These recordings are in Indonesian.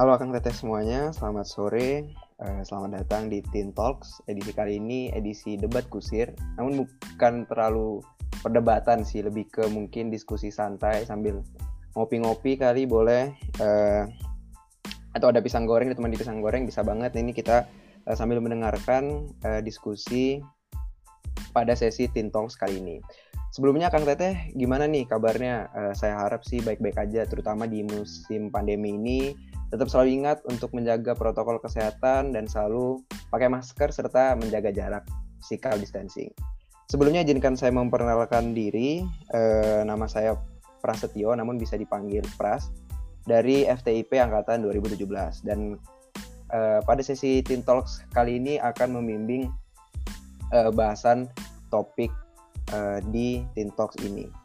Halo Kang Teteh semuanya, selamat sore. Uh, selamat datang di Teen Talks. Edisi kali ini edisi debat kusir, namun bukan terlalu perdebatan sih, lebih ke mungkin diskusi santai sambil ngopi-ngopi kali boleh. Uh, atau ada pisang goreng, teman di pisang goreng bisa banget. Ini kita uh, sambil mendengarkan diskusi pada sesi Teen Talks kali ini. Sebelumnya Kang Teteh, gimana nih kabarnya? Saya harap sih baik-baik aja, terutama di musim pandemi ini. Tetap selalu ingat untuk menjaga protokol kesehatan dan selalu pakai masker serta menjaga jarak physical distancing. Sebelumnya izinkan saya memperkenalkan diri. Uh, nama saya Prasetyo, namun bisa dipanggil Pras dari FTIP angkatan 2017 dan uh, pada sesi Teen Talks kali ini akan membimbing uh, bahasan topik uh, di Teen Talks ini.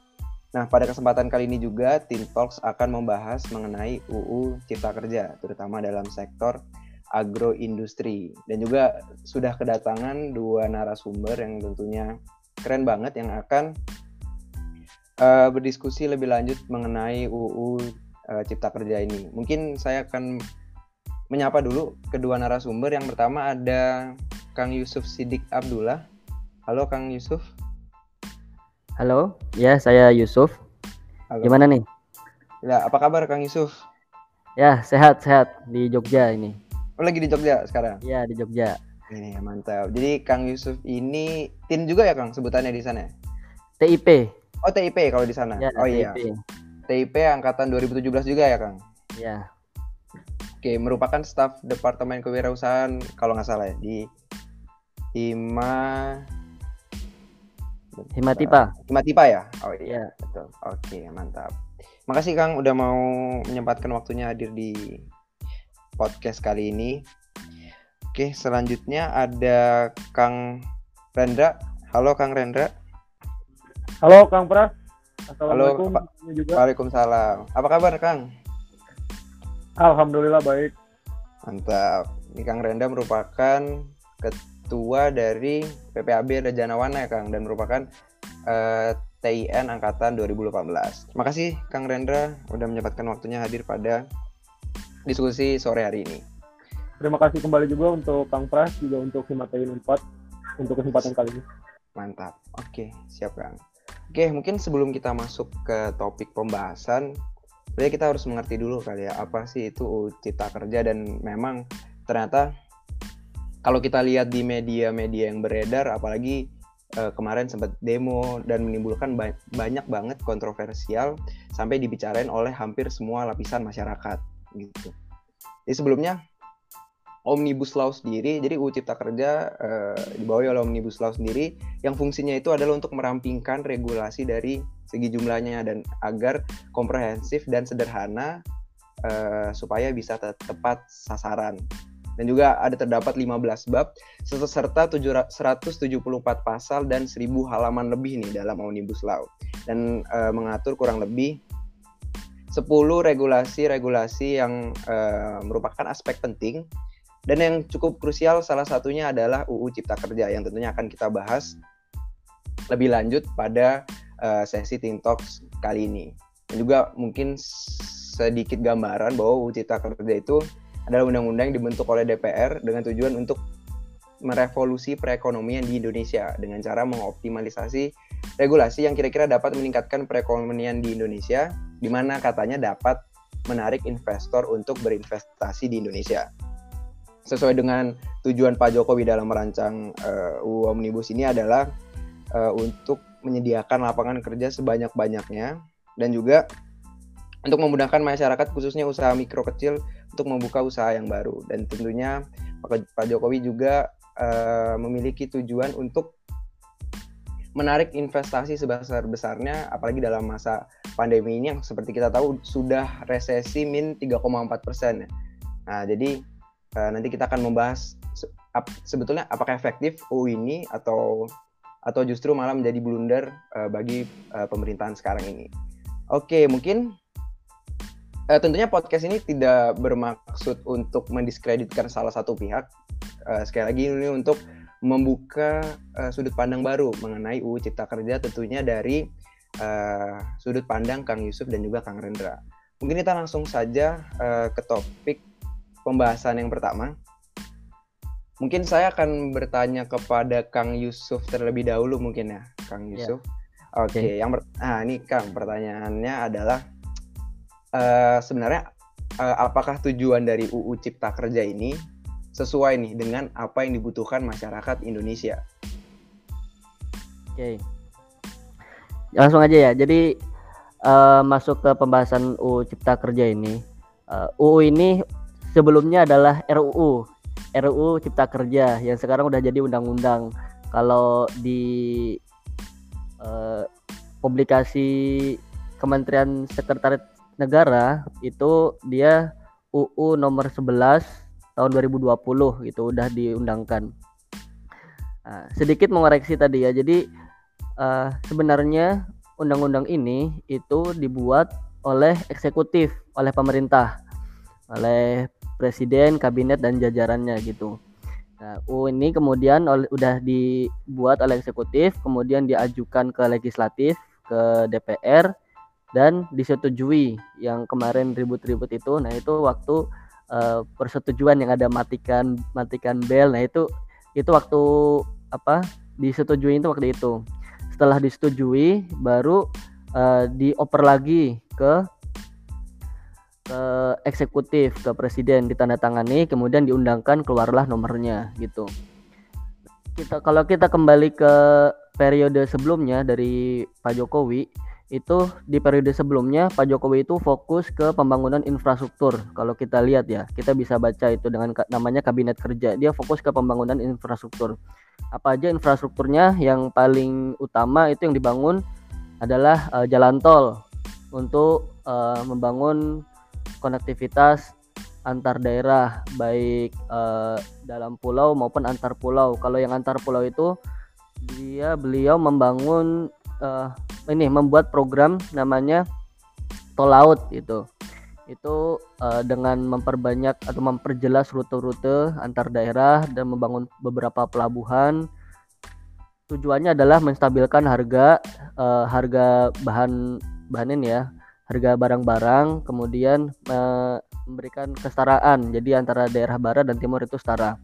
Nah, pada kesempatan kali ini juga Teen Talks akan membahas mengenai UU Cipta Kerja, terutama dalam sektor agroindustri. Dan juga sudah kedatangan dua narasumber yang tentunya keren banget yang akan uh, berdiskusi lebih lanjut mengenai UU uh, Cipta Kerja ini. Mungkin saya akan menyapa dulu kedua narasumber. Yang pertama ada Kang Yusuf Sidik Abdullah. Halo Kang Yusuf. Halo, ya saya Yusuf. Halo. Gimana nih? Ya, apa kabar Kang Yusuf? Ya, sehat-sehat di Jogja ini. Oh, lagi di Jogja sekarang? Iya, di Jogja. Ini mantap. Jadi Kang Yusuf ini tim juga ya Kang sebutannya di sana? TIP. Oh, TIP kalau di sana. Ya, oh TIP. iya. TIP angkatan 2017 juga ya Kang? Iya. Oke, merupakan staf Departemen Kewirausahaan kalau nggak salah ya di Hima Himatipa. Himatipa ya? Oh iya, ya. betul. Oke, mantap. Makasih Kang udah mau menyempatkan waktunya hadir di podcast kali ini. Oke, selanjutnya ada Kang Rendra. Halo Kang Rendra. Halo Kang Pras. Assalamualaikum. Halo, juga. Waalaikumsalam. Apa kabar Kang? Alhamdulillah baik. Mantap. Ini Kang Rendra merupakan ketua dari PPAB Rajanawana ya Kang dan merupakan uh, eh, TIN angkatan 2018. Terima kasih Kang Rendra udah menyempatkan waktunya hadir pada diskusi sore hari ini. Terima kasih kembali juga untuk Kang Pras juga untuk Himatain 4 untuk kesempatan kali ini. Mantap. Oke, siap Kang. Oke, mungkin sebelum kita masuk ke topik pembahasan, berarti kita harus mengerti dulu kali ya apa sih itu cipta kerja dan memang ternyata kalau kita lihat di media-media yang beredar, apalagi uh, kemarin sempat demo dan menimbulkan ba banyak banget kontroversial sampai dibicarain oleh hampir semua lapisan masyarakat gitu. Jadi sebelumnya Omnibus Law sendiri, jadi UU Cipta Kerja uh, dibawahi oleh Omnibus Law sendiri yang fungsinya itu adalah untuk merampingkan regulasi dari segi jumlahnya dan agar komprehensif dan sederhana uh, supaya bisa tepat sasaran dan juga ada terdapat 15 bab serta 174 pasal dan 1000 halaman lebih nih dalam Omnibus Law dan e, mengatur kurang lebih 10 regulasi-regulasi yang e, merupakan aspek penting dan yang cukup krusial salah satunya adalah UU Cipta Kerja yang tentunya akan kita bahas lebih lanjut pada uh, sesi Teen Talks kali ini. Dan juga mungkin sedikit gambaran bahwa UU Cipta Kerja itu adalah undang-undang yang dibentuk oleh DPR dengan tujuan untuk merevolusi perekonomian di Indonesia dengan cara mengoptimalisasi regulasi yang kira-kira dapat meningkatkan perekonomian di Indonesia, di mana katanya dapat menarik investor untuk berinvestasi di Indonesia. Sesuai dengan tujuan Pak Jokowi dalam merancang uh, eh, UU Omnibus ini adalah uh, untuk menyediakan lapangan kerja sebanyak-banyaknya dan juga untuk memudahkan masyarakat khususnya usaha mikro kecil untuk membuka usaha yang baru dan tentunya Pak Jokowi juga uh, memiliki tujuan untuk menarik investasi sebesar-besarnya apalagi dalam masa pandemi ini yang seperti kita tahu sudah resesi min 3,4 persen. Nah jadi uh, nanti kita akan membahas sebetulnya apakah efektif UU ini atau atau justru malah menjadi blunder uh, bagi uh, pemerintahan sekarang ini. Oke, mungkin uh, tentunya podcast ini tidak bermaksud untuk mendiskreditkan salah satu pihak. Uh, sekali lagi ini untuk membuka uh, sudut pandang baru mengenai UU Cipta Kerja tentunya dari uh, sudut pandang Kang Yusuf dan juga Kang Rendra. Mungkin kita langsung saja uh, ke topik pembahasan yang pertama. Mungkin saya akan bertanya kepada Kang Yusuf terlebih dahulu mungkin ya, Kang Ya. Yusuf. Oke, yang per- nah ini Kang pertanyaannya adalah eh, sebenarnya eh, apakah tujuan dari UU Cipta Kerja ini sesuai nih dengan apa yang dibutuhkan masyarakat Indonesia? Oke. Langsung aja ya. Jadi eh, masuk ke pembahasan UU Cipta Kerja ini. Eh, UU ini sebelumnya adalah RUU. RUU Cipta Kerja yang sekarang udah jadi undang-undang. Kalau di eh, publikasi Kementerian Sekretariat Negara itu dia UU nomor 11 tahun 2020 gitu udah diundangkan. Nah, sedikit mengoreksi tadi ya. Jadi eh, sebenarnya undang-undang ini itu dibuat oleh eksekutif, oleh pemerintah, oleh presiden, kabinet dan jajarannya gitu. Nah, UU ini kemudian oleh, udah dibuat oleh eksekutif, kemudian diajukan ke legislatif, ke DPR dan disetujui. Yang kemarin ribut-ribut itu, nah itu waktu eh, persetujuan yang ada matikan matikan bel. Nah, itu itu waktu apa? disetujui itu waktu itu. Setelah disetujui baru eh, dioper lagi ke ke eksekutif ke presiden ditandatangani kemudian diundangkan keluarlah nomornya gitu kita kalau kita kembali ke periode sebelumnya dari Pak Jokowi itu di periode sebelumnya Pak Jokowi itu fokus ke pembangunan infrastruktur. Kalau kita lihat ya kita bisa baca itu dengan namanya kabinet kerja. Dia fokus ke pembangunan infrastruktur. Apa aja infrastrukturnya? Yang paling utama itu yang dibangun adalah eh, jalan tol untuk eh, membangun konektivitas antar daerah baik eh, dalam pulau maupun antar pulau. Kalau yang antar pulau itu dia beliau membangun eh, ini membuat program namanya tol laut itu. Itu eh, dengan memperbanyak atau memperjelas rute-rute antar daerah dan membangun beberapa pelabuhan. Tujuannya adalah menstabilkan harga eh, harga bahan bahan ini ya harga barang-barang kemudian eh, memberikan kesetaraan jadi antara daerah barat dan timur itu setara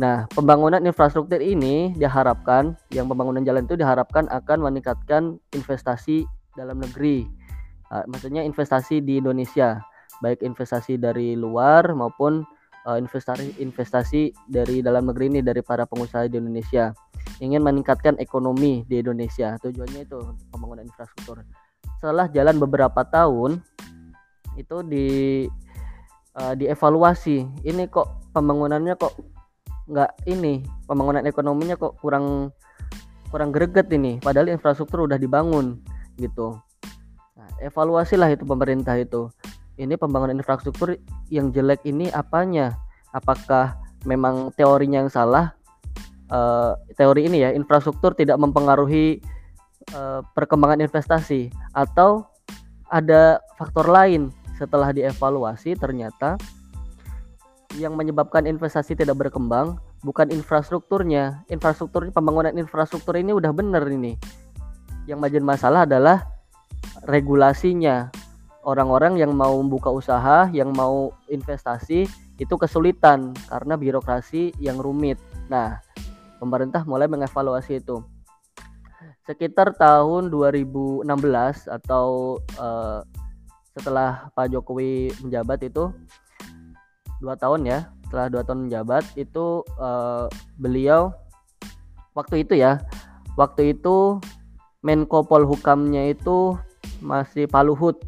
nah pembangunan infrastruktur ini diharapkan yang pembangunan jalan itu diharapkan akan meningkatkan investasi dalam negeri. Eh, maksudnya investasi di Indonesia baik investasi dari luar maupun eh, investasi investasi dari dalam negeri ini dari para pengusaha di Indonesia. Ingin meningkatkan ekonomi di Indonesia tujuannya itu pembangunan infrastruktur. Setelah jalan beberapa tahun itu di eh, dievaluasi. Ini kok pembangunannya kok nggak ini pembangunan ekonominya kok kurang kurang greget ini. Padahal infrastruktur udah dibangun gitu. Nah, evaluasilah itu pemerintah itu. Ini pembangunan infrastruktur yang jelek ini apanya? Apakah memang teorinya yang salah? Eh, teori ini ya infrastruktur tidak mempengaruhi eh, perkembangan investasi. Atau ada faktor lain setelah dievaluasi ternyata yang menyebabkan investasi tidak berkembang bukan infrastrukturnya. Infrastruktur pembangunan infrastruktur ini udah bener ini. Yang menjadi masalah adalah regulasinya. Orang-orang yang mau membuka usaha yang mau investasi itu kesulitan karena birokrasi yang rumit. Nah pemerintah mulai mengevaluasi itu. Sekitar tahun 2016 atau eh, setelah Pak Jokowi menjabat itu dua tahun ya setelah dua tahun menjabat itu eh, beliau waktu itu ya waktu itu Menko Polhukamnya itu masih Pak Luhut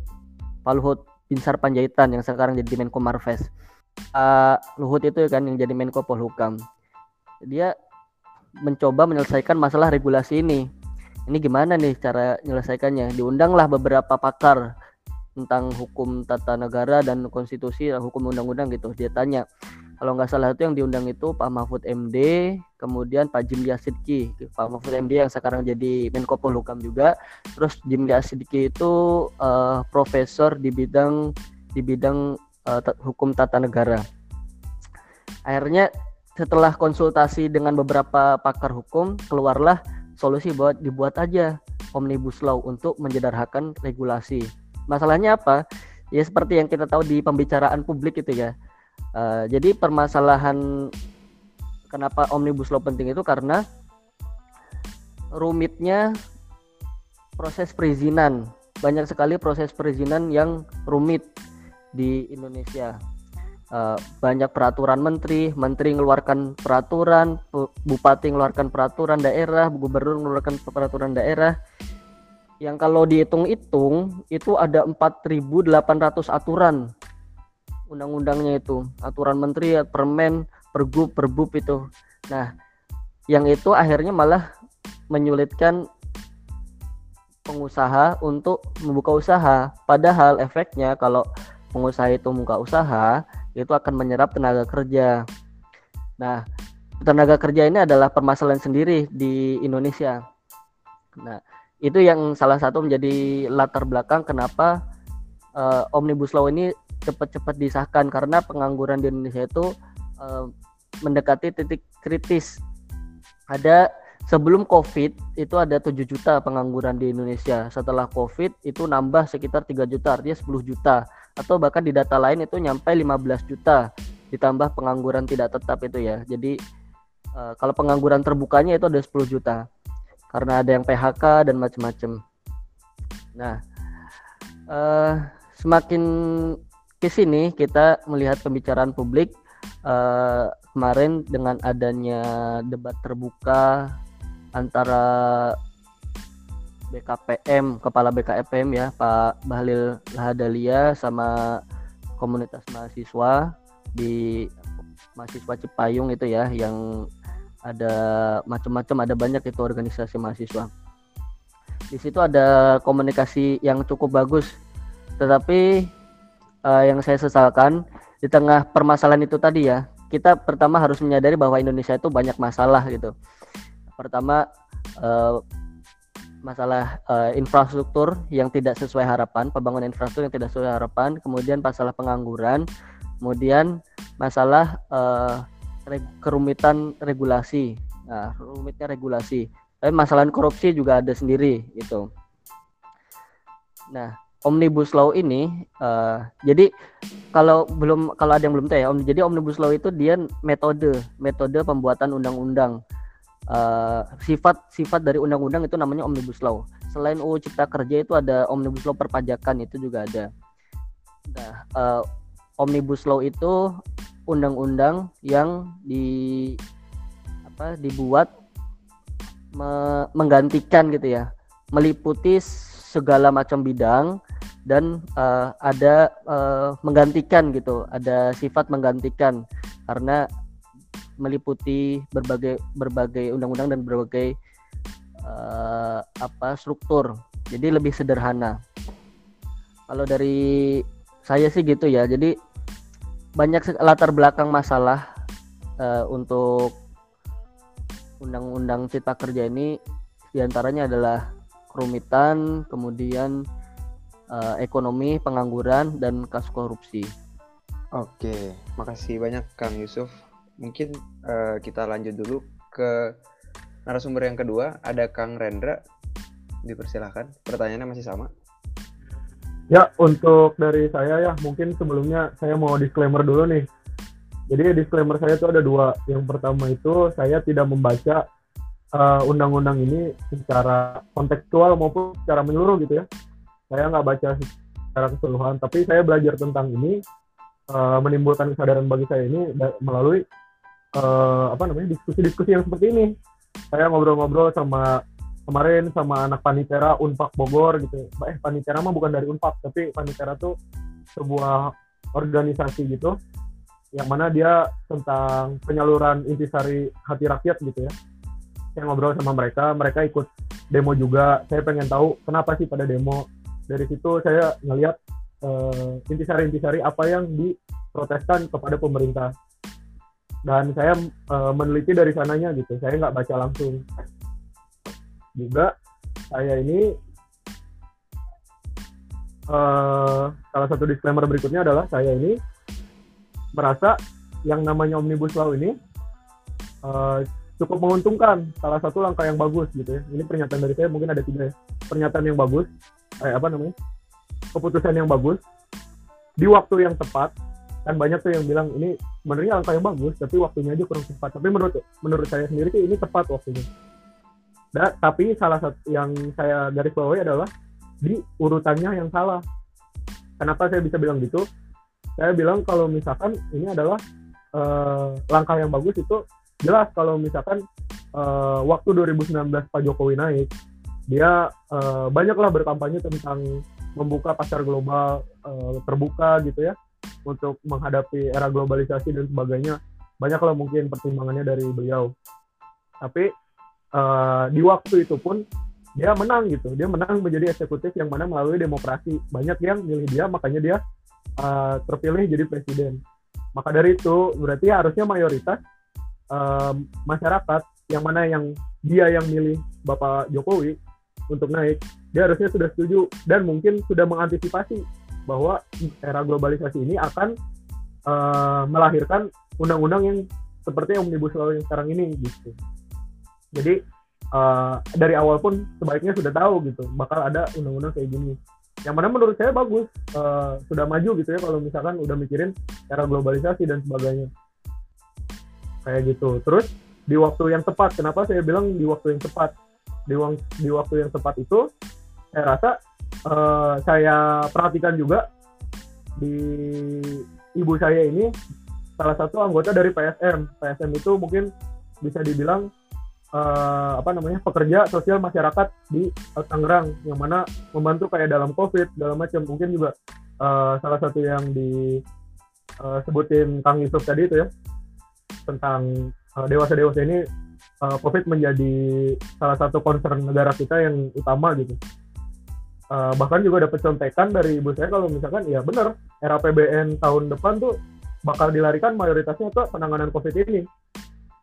Pak Luhut Binsar Panjaitan yang sekarang jadi Menko Marves. Pak Luhut itu kan yang jadi Menko Polhukam. Dia mencoba menyelesaikan masalah regulasi ini. Ini gimana nih cara menyelesaikannya diundanglah beberapa pakar tentang hukum tata negara dan konstitusi hukum undang-undang gitu. Dia tanya kalau nggak salah itu yang diundang itu Pak Mahfud MD kemudian Pak Jimli Asidki Pak Mahfud MD yang sekarang jadi Menko Polhukam juga. Terus Jimli Asidki itu eh, profesor di bidang di bidang ta- hukum tata negara. Akhirnya setelah konsultasi dengan beberapa pakar hukum keluarlah solusi buat dibuat aja omnibus law untuk menjederhakan regulasi masalahnya apa ya seperti yang kita tahu di pembicaraan publik itu ya Uh, jadi permasalahan kenapa omnibus law penting itu karena rumitnya proses perizinan. Banyak sekali proses perizinan yang rumit di Indonesia. Uh, banyak peraturan menteri, menteri mengeluarkan peraturan, bupati mengeluarkan peraturan daerah, gubernur mengeluarkan peraturan daerah. Yang kalau dihitung-hitung itu ada 4.800 aturan undang-undangnya itu, aturan menteri, permen, pergub, perbub itu. Nah, yang itu akhirnya malah menyulitkan pengusaha untuk membuka usaha. Padahal efeknya kalau pengusaha itu membuka usaha, itu akan menyerap tenaga kerja. Nah, tenaga kerja ini adalah permasalahan sendiri di Indonesia. Nah, itu yang salah satu menjadi latar belakang kenapa uh, omnibus law ini cepat-cepat disahkan. Karena pengangguran di Indonesia itu uh, mendekati titik kritis. Ada sebelum COVID itu ada 7 juta pengangguran di Indonesia. Setelah COVID itu nambah sekitar 3 juta, artinya 10 juta. Atau bahkan di data lain itu nyampe 15 juta. Ditambah pengangguran tidak tetap itu ya. Jadi uh, kalau pengangguran terbukanya itu ada 10 juta karena ada yang PHK dan macam-macam nah uh, semakin ke sini kita melihat pembicaraan publik uh, kemarin dengan adanya debat terbuka antara BKPM kepala BKPM ya Pak Bahlil Lahadalia sama komunitas mahasiswa di mahasiswa Cipayung itu ya yang ada macam-macam ada banyak itu organisasi mahasiswa. Di situ ada komunikasi yang cukup bagus. Tetapi uh, yang saya sesalkan di tengah permasalahan itu tadi ya kita pertama harus menyadari bahwa Indonesia itu banyak masalah gitu. Pertama uh, masalah uh, infrastruktur yang tidak sesuai harapan, pembangunan infrastruktur yang tidak sesuai harapan, kemudian masalah pengangguran, kemudian masalah uh, reg kerumitan regulasi. Nah, rumitnya regulasi. Tapi masalah korupsi juga ada sendiri gitu. Nah, omnibus law ini uh, jadi kalau belum kalau ada yang belum tahu ya, om, jadi omnibus law itu dia metode metode pembuatan undang-undang uh, sifat sifat dari undang-undang itu namanya omnibus law. Selain UU Cipta Kerja itu ada omnibus law perpajakan itu juga ada. Nah, uh, omnibus law itu undang-undang yang di apa dibuat me, menggantikan gitu ya, meliputi segala macam bidang dan uh, ada uh, menggantikan gitu, ada sifat menggantikan karena meliputi berbagai berbagai undang-undang dan berbagai uh, apa struktur. Jadi lebih sederhana. Kalau dari saya sih gitu ya. Jadi banyak latar belakang masalah uh, untuk undang-undang cipta kerja ini. Di antaranya adalah kerumitan, kemudian uh, ekonomi, pengangguran, dan kasus korupsi. Oke, makasih banyak Kang Yusuf. Mungkin uh, kita lanjut dulu ke narasumber yang kedua. Ada Kang Rendra. Dipersilahkan. Pertanyaannya masih sama ya untuk dari saya ya mungkin sebelumnya saya mau disclaimer dulu nih. Jadi disclaimer saya itu ada dua. Yang pertama itu saya tidak membaca eh, undang-undang ini secara kontekstual maupun secara menyeluruh gitu ya. Saya nggak baca secara keseluruhan tapi saya belajar tentang ini uh, menimbulkan kesadaran bagi saya ini melalui uh, apa namanya diskusi-diskusi yang seperti ini. Saya ngobrol-ngobrol sama kemarin sama anak panitera Unpak Bogor gitu. Eh panitera mah bukan dari Unpak tapi panitera tuh sebuah organisasi gitu yang mana dia tentang penyaluran intisari hati rakyat gitu ya. Saya ngobrol sama mereka mereka ikut demo juga. Saya pengen tahu kenapa sih pada demo. Dari situ saya ngelihat uh, intisari-intisari apa yang diprotestan kepada pemerintah. Dan saya uh, meneliti dari sananya gitu. Saya nggak baca langsung juga saya ini uh, salah satu disclaimer berikutnya adalah saya ini merasa yang namanya omnibus law ini uh, cukup menguntungkan salah satu langkah yang bagus gitu ya. Ini pernyataan dari saya mungkin ada tiga ya. Pernyataan yang bagus eh, apa namanya keputusan yang bagus di waktu yang tepat kan banyak tuh yang bilang ini sebenarnya angka yang bagus tapi waktunya aja kurang tepat. Tapi menurut menurut saya sendiri sih ini tepat waktunya da, tapi salah satu yang saya garis bawahi adalah di urutannya yang salah. Kenapa saya bisa bilang gitu? Saya bilang kalau misalkan ini adalah uh, langkah yang bagus itu jelas kalau misalkan uh, waktu 2019 Pak Jokowi naik dia uh, banyaklah berkampanye tentang membuka pasar global uh, terbuka gitu ya untuk menghadapi era globalisasi dan sebagainya. Banyaklah mungkin pertimbangannya dari beliau. Tapi uh, di waktu itu pun dia menang gitu. Dia menang menjadi eksekutif yang mana melalui demokrasi. Banyak yang milih dia makanya dia uh, terpilih jadi presiden. Maka dari itu berarti harusnya mayoritas uh, masyarakat yang mana yang dia yang milih Bapak Jokowi untuk naik dia harusnya sudah setuju dan mungkin sudah mengantisipasi bahwa era globalisasi ini akan uh, melahirkan undang-undang yang seperti omnibus law yang sekarang ini gitu. Jadi uh, dari awal pun sebaiknya sudah tahu gitu bakal ada undang-undang kayak gini. Yang mana menurut saya bagus uh, sudah maju gitu ya kalau misalkan udah mikirin era globalisasi dan sebagainya. Kayak gitu. Terus di waktu yang tepat. Kenapa saya bilang di waktu yang tepat? Di, di waktu yang tepat itu saya rasa uh, saya perhatikan juga di ibu saya ini salah satu anggota dari PSM. PSM itu mungkin bisa dibilang uh, apa namanya pekerja sosial masyarakat di Tangerang yang mana membantu kayak dalam COVID dalam macam. Mungkin juga uh, salah satu yang disebutin uh, Kang Yusuf tadi itu ya tentang uh, dewasa dewasa ini uh, COVID menjadi salah satu concern negara kita yang utama gitu. Uh, bahkan juga dapat contekan dari ibu saya kalau misalkan ya benar era PBN tahun depan tuh bakal dilarikan mayoritasnya ke penanganan COVID ini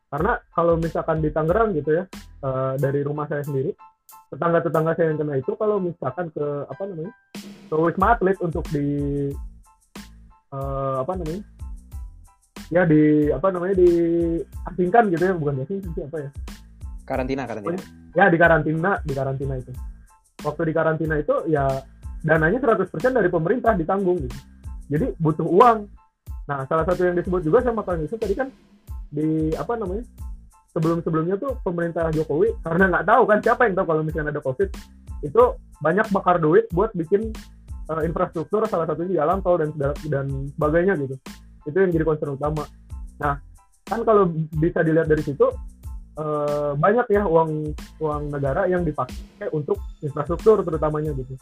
karena kalau misalkan di Tangerang gitu ya uh, dari rumah saya sendiri tetangga-tetangga saya yang kena itu kalau misalkan ke apa namanya ke wisma atlet untuk di uh, apa namanya ya di apa namanya di asingkan gitu ya bukan diasingkan sih apa ya karantina karantina ya di karantina di karantina itu waktu di karantina itu ya dananya 100% dari pemerintah ditanggung gitu. Jadi butuh uang. Nah, salah satu yang disebut juga sama Kang Yusuf tadi kan di apa namanya? Sebelum-sebelumnya tuh pemerintah Jokowi karena nggak tahu kan siapa yang tahu kalau misalnya ada Covid itu banyak bakar duit buat bikin uh, infrastruktur salah satunya jalan tol dan dan sebagainya gitu. Itu yang jadi concern utama. Nah, kan kalau bisa dilihat dari situ uh, banyak ya uang uang negara yang dipakai untuk infrastruktur terutamanya gitu.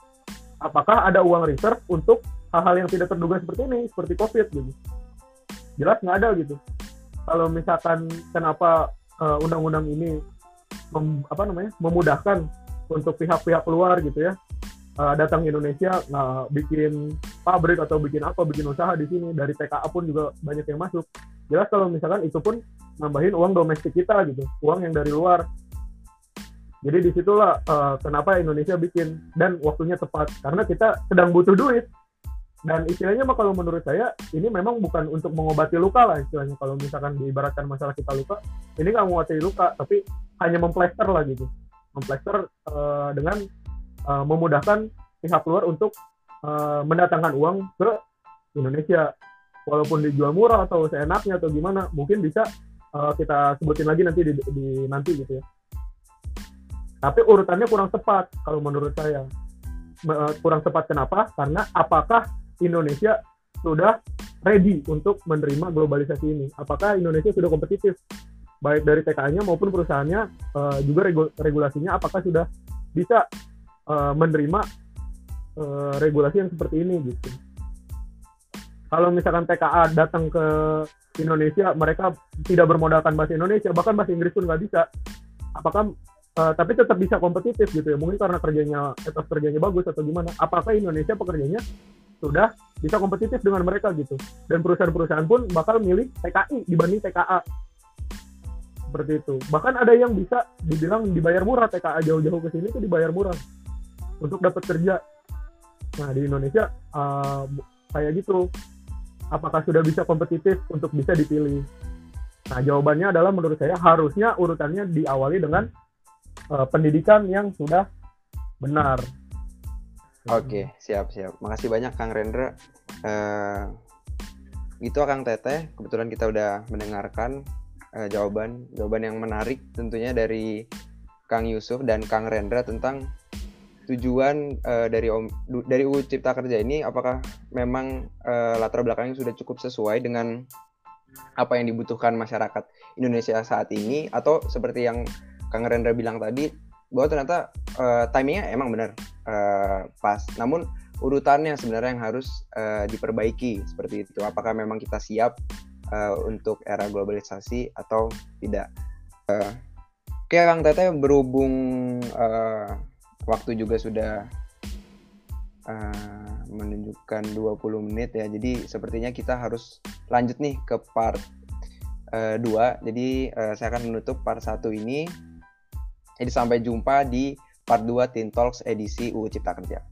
Apakah ada uang reserve untuk hal-hal yang tidak terduga seperti ini, seperti COVID gitu? Jelas nggak ada gitu. Kalau misalkan kenapa undang undang-undang ini mem, apa namanya memudahkan untuk pihak-pihak luar gitu ya uh, datang ke Indonesia nggak bikin pabrik atau bikin apa bikin usaha di sini dari TKA pun juga banyak yang masuk. Jelas kalau misalkan itu pun nambahin uang domestik kita gitu uang yang dari luar. Jadi di situlah uh, kenapa Indonesia bikin dan waktunya tepat. Karena kita sedang butuh duit dan istilahnya mah kalau menurut saya ini memang bukan untuk mengobati luka lah istilahnya kalau misalkan diibaratkan masalah kita luka ini nggak mengobati luka tapi hanya memplester lah gitu memplester uh, dengan uh, memudahkan pihak luar untuk uh, mendatangkan uang ke Indonesia walaupun dijual murah atau seenaknya atau gimana mungkin bisa uh, kita sebutin lagi nanti di, di nanti gitu ya. Tapi urutannya kurang tepat kalau menurut saya. Kurang tepat kenapa? Karena apakah Indonesia sudah ready untuk menerima globalisasi ini? Apakah Indonesia sudah kompetitif? Baik dari TKA-nya maupun perusahaannya uh, juga regu regulasinya apakah sudah bisa uh, menerima uh, regulasi yang seperti ini gitu. Kalau misalkan TKA datang ke Indonesia mereka tidak bermodalkan bahasa Indonesia bahkan bahasa Inggris pun nggak bisa apakah uh, tapi tetap bisa kompetitif gitu ya mungkin karena kerjanya etos kerjanya bagus atau gimana apakah Indonesia pekerjanya sudah bisa kompetitif dengan mereka gitu. Dan perusahaan-perusahaan pun bakal milih TKI dibanding TKA seperti itu. Bahkan ada yang bisa dibilang dibayar murah TKA jauh-jauh ke sini itu dibayar murah untuk dapat kerja. Nah di Indonesia uh, kayak gitu. Apakah sudah bisa kompetitif untuk bisa dipilih? Nah, jawabannya adalah menurut saya harusnya urutannya diawali dengan uh, pendidikan yang sudah benar. Oke, siap siap. Makasih banyak Kang Rendra. Uh, itu Kang Teteh, kebetulan kita udah mendengarkan uh, jawaban jawaban yang menarik tentunya dari Kang Yusuf dan Kang Rendra tentang tujuan uh, dari Om dari UU Cipta Kerja ini apakah memang uh, latar belakangnya sudah cukup sesuai dengan apa yang dibutuhkan masyarakat Indonesia saat ini atau seperti yang Kang Rendra bilang tadi bahwa ternyata uh, timingnya emang benar uh, pas namun urutannya sebenarnya yang harus uh, diperbaiki seperti itu apakah memang kita siap uh, untuk era globalisasi atau tidak uh, Oke Kang Tete berhubung uh, waktu juga sudah uh, menunjukkan 20 menit ya. Jadi sepertinya kita harus lanjut nih ke part uh, 2. Jadi uh, saya akan menutup part 1 ini. Jadi sampai jumpa di part 2 Teen Talks edisi UU Cipta Kerja.